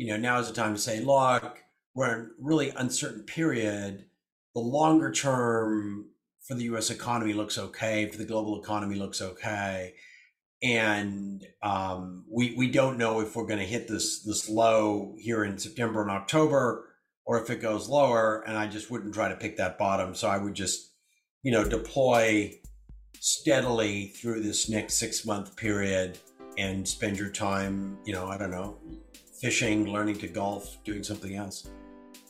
you know, now is the time to say, look, we're in a really uncertain period. The longer term for the US economy looks okay, for the global economy looks okay. And um, we, we don't know if we're going to hit this, this low here in September and October or if it goes lower. And I just wouldn't try to pick that bottom. So I would just, you know, deploy steadily through this next six month period and spend your time, you know, I don't know, fishing, learning to golf, doing something else.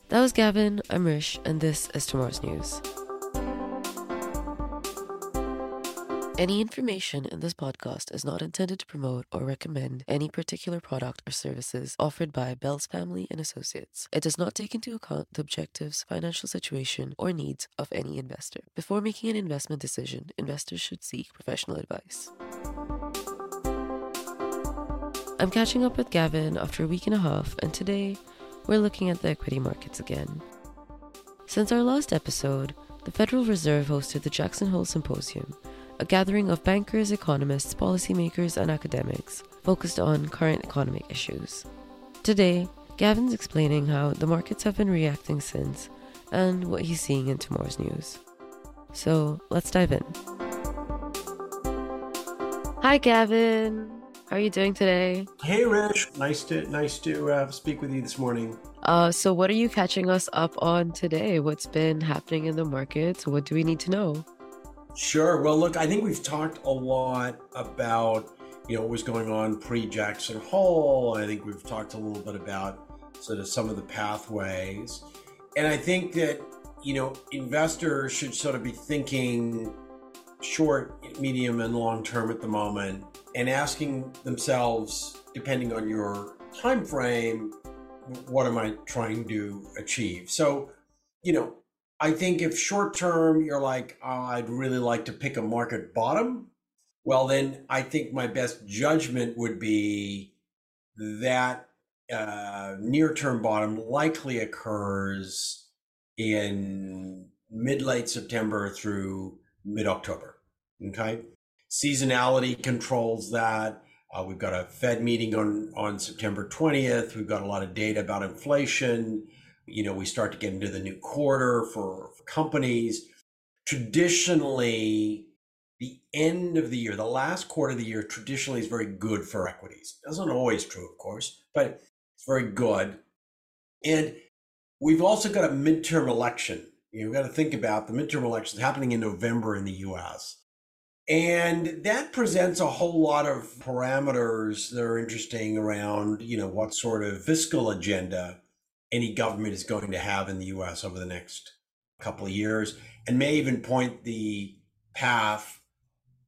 That was Gavin. I'm Rish, and this is tomorrow's news. Any information in this podcast is not intended to promote or recommend any particular product or services offered by Bell's Family and Associates. It does not take into account the objectives, financial situation, or needs of any investor. Before making an investment decision, investors should seek professional advice. I'm catching up with Gavin after a week and a half, and today we're looking at the equity markets again. Since our last episode, the Federal Reserve hosted the Jackson Hole Symposium, a gathering of bankers, economists, policymakers, and academics focused on current economic issues. Today, Gavin's explaining how the markets have been reacting since and what he's seeing in tomorrow's news. So let's dive in. Hi, Gavin. How are you doing today? Hey, Rich. Nice to nice to uh, speak with you this morning. Uh, so, what are you catching us up on today? What's been happening in the markets? What do we need to know? Sure. Well, look, I think we've talked a lot about you know what was going on pre Jackson Hole. I think we've talked a little bit about sort of some of the pathways, and I think that you know investors should sort of be thinking short, medium, and long term at the moment, and asking themselves, depending on your time frame, what am I trying to achieve? So, you know, I think if short term you're like, oh, I'd really like to pick a market bottom, well, then I think my best judgment would be that uh, near term bottom likely occurs in mid late September through mid October. Okay. Seasonality controls that. Uh, we've got a Fed meeting on, on September 20th. We've got a lot of data about inflation you know, we start to get into the new quarter for, for companies. Traditionally, the end of the year, the last quarter of the year, traditionally is very good for equities. That's not always true, of course, but it's very good. And we've also got a midterm election. You've got to think about the midterm elections happening in November in the US. And that presents a whole lot of parameters that are interesting around, you know, what sort of fiscal agenda any government is going to have in the US over the next couple of years, and may even point the path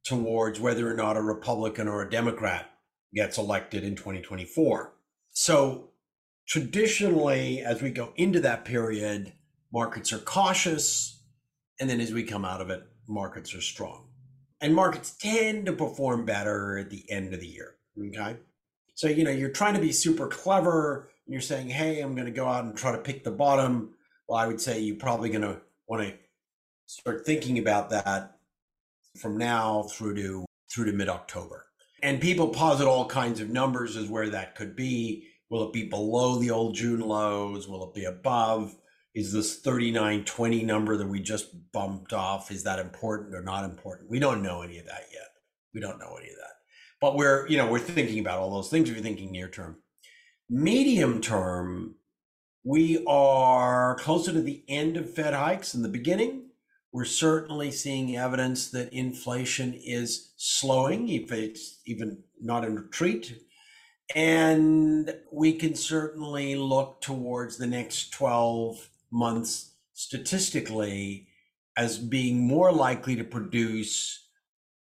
towards whether or not a Republican or a Democrat gets elected in 2024. So, traditionally, as we go into that period, markets are cautious. And then as we come out of it, markets are strong. And markets tend to perform better at the end of the year. Okay. So, you know, you're trying to be super clever and you're saying, hey, I'm going to go out and try to pick the bottom, well, I would say you're probably going to want to start thinking about that from now through to through to mid-October. And people posit all kinds of numbers as where that could be. Will it be below the old June lows? Will it be above? Is this 3920 number that we just bumped off? Is that important or not important? We don't know any of that yet. We don't know any of that. But we're, you know, we're thinking about all those things. if you're thinking near term. Medium term, we are closer to the end of Fed hikes than the beginning. We're certainly seeing evidence that inflation is slowing, if it's even not in retreat. And we can certainly look towards the next 12 months statistically as being more likely to produce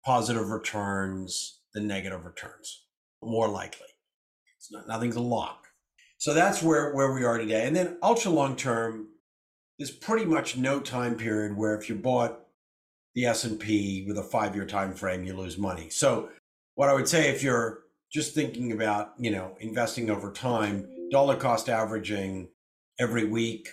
positive returns than negative returns, more likely. It's not nothing's a lock. So that's where where we are today. And then ultra long term, there's pretty much no time period where if you bought the S&P with a 5-year time frame, you lose money. So what I would say if you're just thinking about, you know, investing over time, dollar cost averaging every week,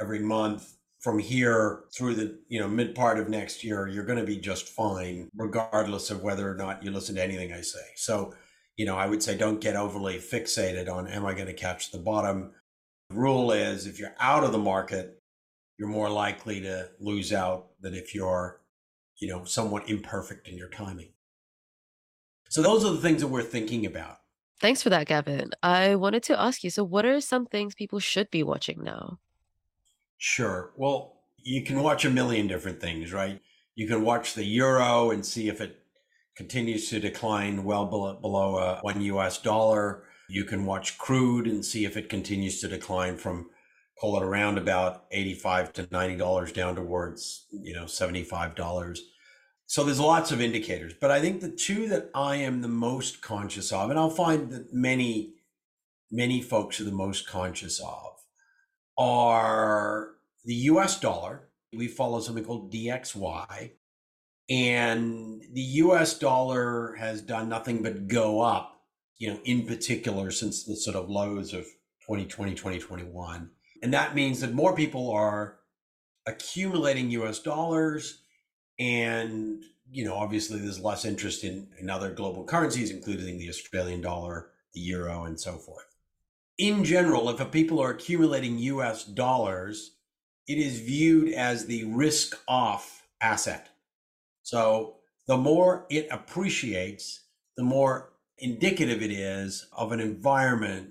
every month from here through the, you know, mid part of next year, you're going to be just fine regardless of whether or not you listen to anything I say. So you know, I would say don't get overly fixated on am I going to catch the bottom? The rule is if you're out of the market, you're more likely to lose out than if you're, you know, somewhat imperfect in your timing. So those are the things that we're thinking about. Thanks for that, Gavin. I wanted to ask you so, what are some things people should be watching now? Sure. Well, you can watch a million different things, right? You can watch the euro and see if it continues to decline well below, below uh, one US dollar. You can watch crude and see if it continues to decline from call it around about 85 to 90 dollars down towards you know 75 dollars so there's lots of indicators but i think the two that i am the most conscious of and i'll find that many many folks are the most conscious of are the us dollar we follow something called dxy and the US dollar has done nothing but go up, you know, in particular since the sort of lows of 2020, 2021. And that means that more people are accumulating US dollars and you know obviously there's less interest in, in other global currencies including the australian dollar the euro and so forth in general if people are accumulating us dollars it is viewed as the risk off asset so the more it appreciates, the more indicative it is of an environment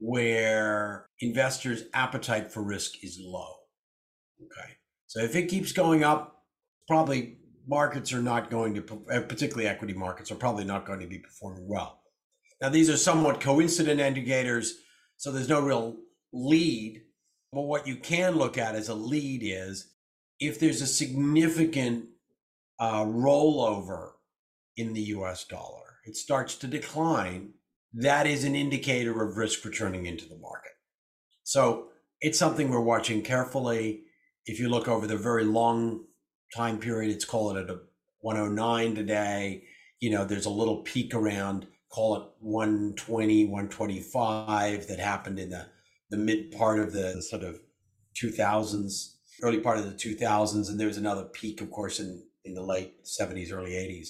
where investors' appetite for risk is low. Okay. So if it keeps going up, probably markets are not going to, particularly equity markets, are probably not going to be performing well. Now, these are somewhat coincident indicators, so there's no real lead. But what you can look at as a lead is if there's a significant uh, rollover in the US dollar, it starts to decline, that is an indicator of risk returning into the market. So it's something we're watching carefully. If you look over the very long time period, it's call it at a 109 today. You know, there's a little peak around, call it 120, 125 that happened in the, the mid part of the sort of 2000s, early part of the 2000s. And there was another peak, of course, in in the late 70s, early 80s.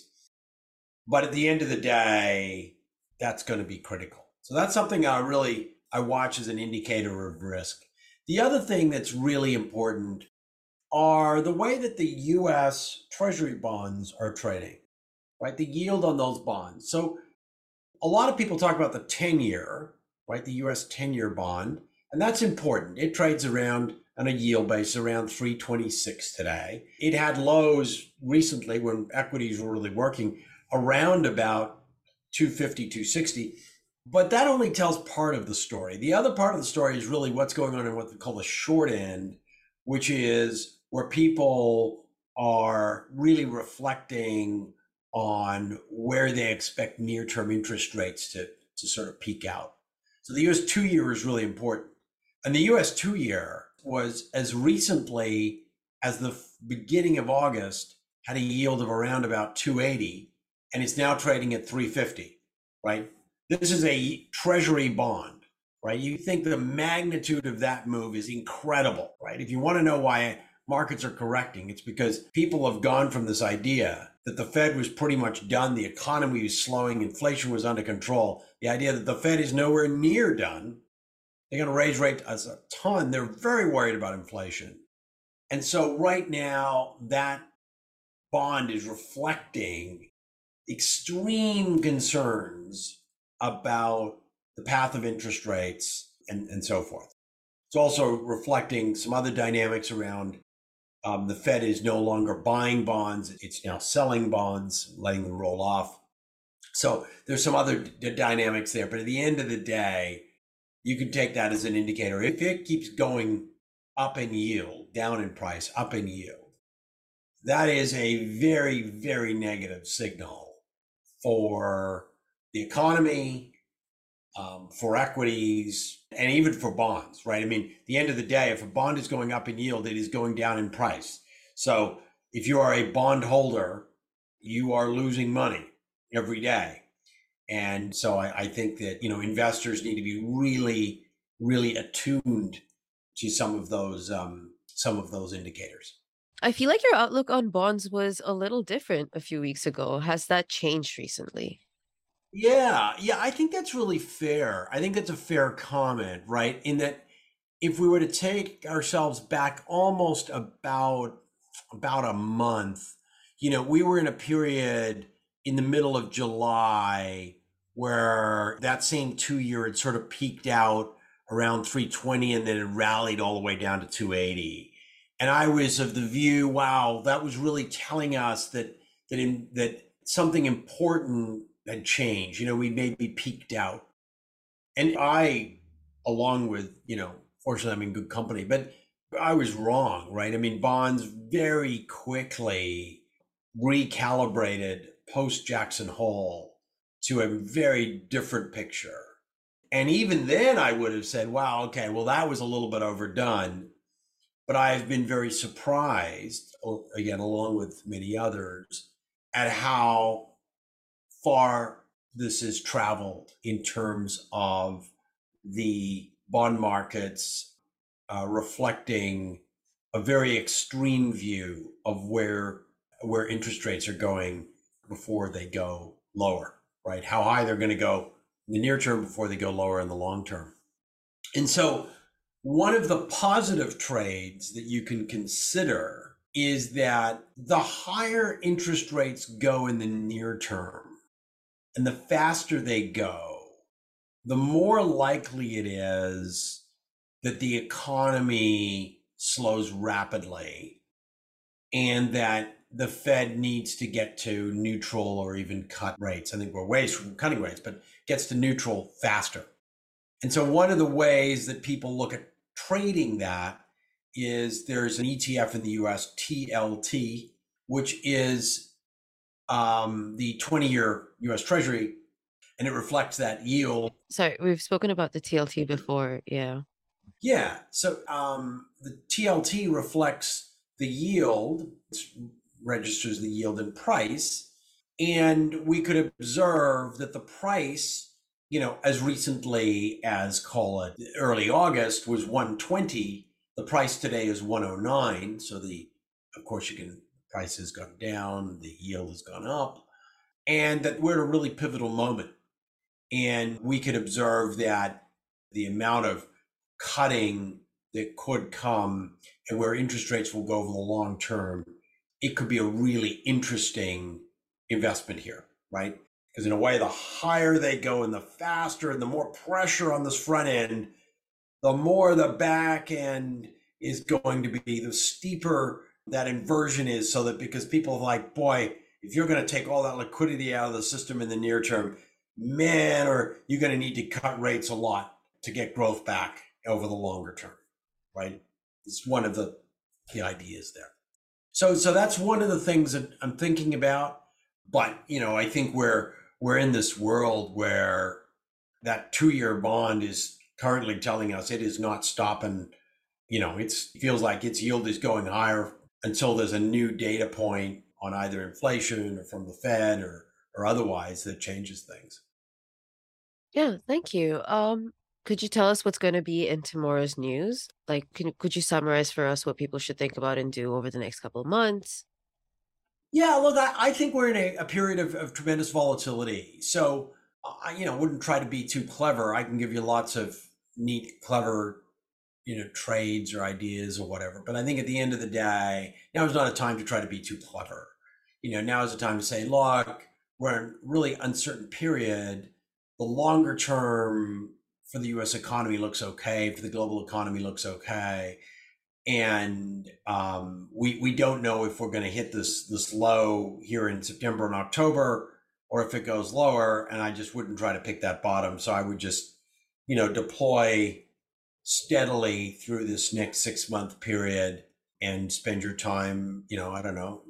But at the end of the day, that's going to be critical. So that's something I really I watch as an indicator of risk. The other thing that's really important are the way that the US Treasury bonds are trading, right? The yield on those bonds. So a lot of people talk about the 10 year, right? The US 10 year bond, and that's important. It trades around on a yield base around 326 today. It had lows recently when equities were really working around about 250, 260. But that only tells part of the story. The other part of the story is really what's going on in what they call the short end, which is where people are really reflecting on where they expect near term interest rates to, to sort of peak out. So the US two year is really important. And the US two year was as recently as the beginning of August had a yield of around about 280 and it's now trading at 350, right? This is a treasury bond, right? You think the magnitude of that move is incredible, right? If you want to know why markets are correcting, it's because people have gone from this idea that the Fed was pretty much done, the economy was slowing, inflation was under control, the idea that the Fed is nowhere near done they're going to raise rates a ton. They're very worried about inflation. And so right now, that bond is reflecting extreme concerns about the path of interest rates and, and so forth. It's also reflecting some other dynamics around um, the Fed is no longer buying bonds, it's now selling bonds, letting them roll off. So there's some other d- dynamics there. But at the end of the day, you can take that as an indicator. If it keeps going up in yield, down in price, up in yield, that is a very, very negative signal for the economy, um, for equities, and even for bonds, right? I mean, the end of the day, if a bond is going up in yield, it is going down in price. So if you are a bond holder, you are losing money every day. And so I, I think that, you know, investors need to be really, really attuned to some of those um, some of those indicators. I feel like your outlook on bonds was a little different a few weeks ago. Has that changed recently? Yeah, yeah, I think that's really fair. I think that's a fair comment, right? In that if we were to take ourselves back almost about about a month, you know, we were in a period in the middle of July where that same two year had sort of peaked out around 320 and then it rallied all the way down to 280. And I was of the view, wow, that was really telling us that that in that something important had changed. You know, we maybe peaked out. And I, along with, you know, fortunately I'm in good company, but I was wrong, right? I mean, bonds very quickly recalibrated post Jackson Hole to a very different picture. And even then, I would have said, wow, okay, well, that was a little bit overdone. But I've been very surprised, again, along with many others, at how far this has traveled in terms of the bond markets uh, reflecting a very extreme view of where where interest rates are going before they go lower, right? How high they're going to go in the near term before they go lower in the long term. And so, one of the positive trades that you can consider is that the higher interest rates go in the near term and the faster they go, the more likely it is that the economy slows rapidly and that the Fed needs to get to neutral or even cut rates. I think we're ways from cutting rates, but gets to neutral faster. And so one of the ways that people look at trading that is there's an ETF in the US, TLT, which is um, the 20 year US Treasury, and it reflects that yield. Sorry, we've spoken about the TLT before. Yeah. Yeah. So um, the TLT reflects the yield, registers the yield and price. And we could observe that the price, you know, as recently as call it early August was 120. The price today is 109. So the, of course, you can, price has gone down, the yield has gone up, and that we're at a really pivotal moment. And we could observe that the amount of cutting that could come and where interest rates will go over the long term, it could be a really interesting investment here, right? Because in a way, the higher they go and the faster and the more pressure on this front end, the more the back end is going to be, the steeper that inversion is. So that because people are like, boy, if you're going to take all that liquidity out of the system in the near term, man, or you're going to need to cut rates a lot to get growth back over the longer term, right? It's one of the, the ideas there. So, so that's one of the things that I'm thinking about. But you know, I think we're we're in this world where that two-year bond is currently telling us it is not stopping. You know, it feels like its yield is going higher until there's a new data point on either inflation or from the Fed or or otherwise that changes things. Yeah, thank you. Um, could you tell us what's going to be in tomorrow's news? Like, can, could you summarize for us what people should think about and do over the next couple of months? Yeah, look, I, I think we're in a, a period of, of, tremendous volatility. So, I, you know, wouldn't try to be too clever. I can give you lots of neat, clever, you know, trades or ideas or whatever. But I think at the end of the day, now is not a time to try to be too clever. You know, now is the time to say, look, we're in a really uncertain period. The longer term for the U.S. economy looks okay, for the global economy looks okay, and um, we we don't know if we're going to hit this this low here in September and October, or if it goes lower. And I just wouldn't try to pick that bottom. So I would just, you know, deploy steadily through this next six month period and spend your time, you know, I don't know,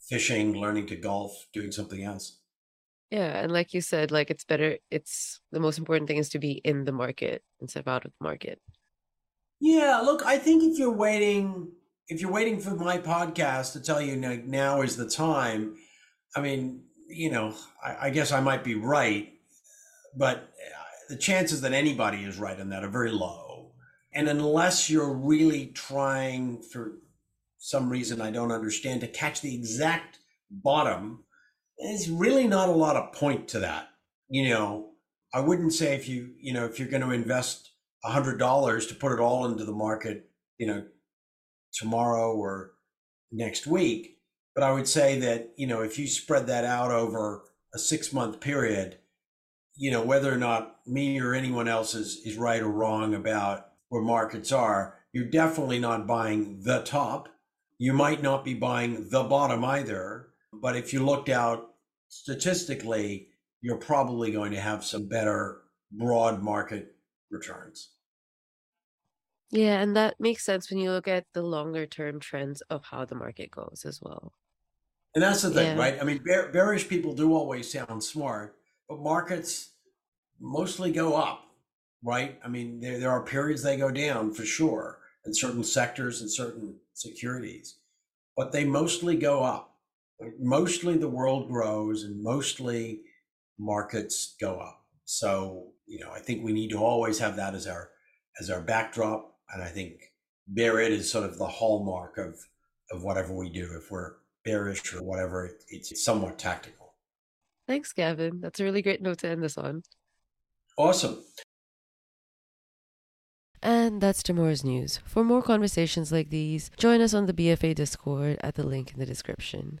fishing, learning to golf, doing something else. Yeah, and like you said, like it's better it's the most important thing is to be in the market instead of out of the market. Yeah, look, I think if you're waiting if you're waiting for my podcast to tell you now, now is the time, I mean, you know, I, I guess I might be right, but uh, the chances that anybody is right on that are very low. And unless you're really trying for some reason I don't understand to catch the exact bottom there's really not a lot of point to that. you know, I wouldn't say if you, you know, if you're going to invest $100 to put it all into the market, you know, tomorrow or next week. But I would say that, you know, if you spread that out over a six month period, you know, whether or not me or anyone else is, is right or wrong about where markets are, you're definitely not buying the top. You might not be buying the bottom either. But if you looked out statistically, you're probably going to have some better broad market returns. Yeah, and that makes sense when you look at the longer term trends of how the market goes as well. And that's the thing, Yeah. right? I mean, bear, bearish people do always sound smart, but markets mostly go up, right? I mean, there, there are periods they go down for sure in certain sectors and certain securities, but they mostly go up. Mostly the world grows and mostly markets go up. So, you know, I think we need to always have that as our as our backdrop. And I think bear it is sort of the hallmark of of whatever we do. If we're bearish or whatever, it's somewhat tactical. Thanks, Gavin. That's a really great note to end this on. Awesome. And that's tomorrow's news. For more conversations like these, join us on the BFA Discord at the link in the description.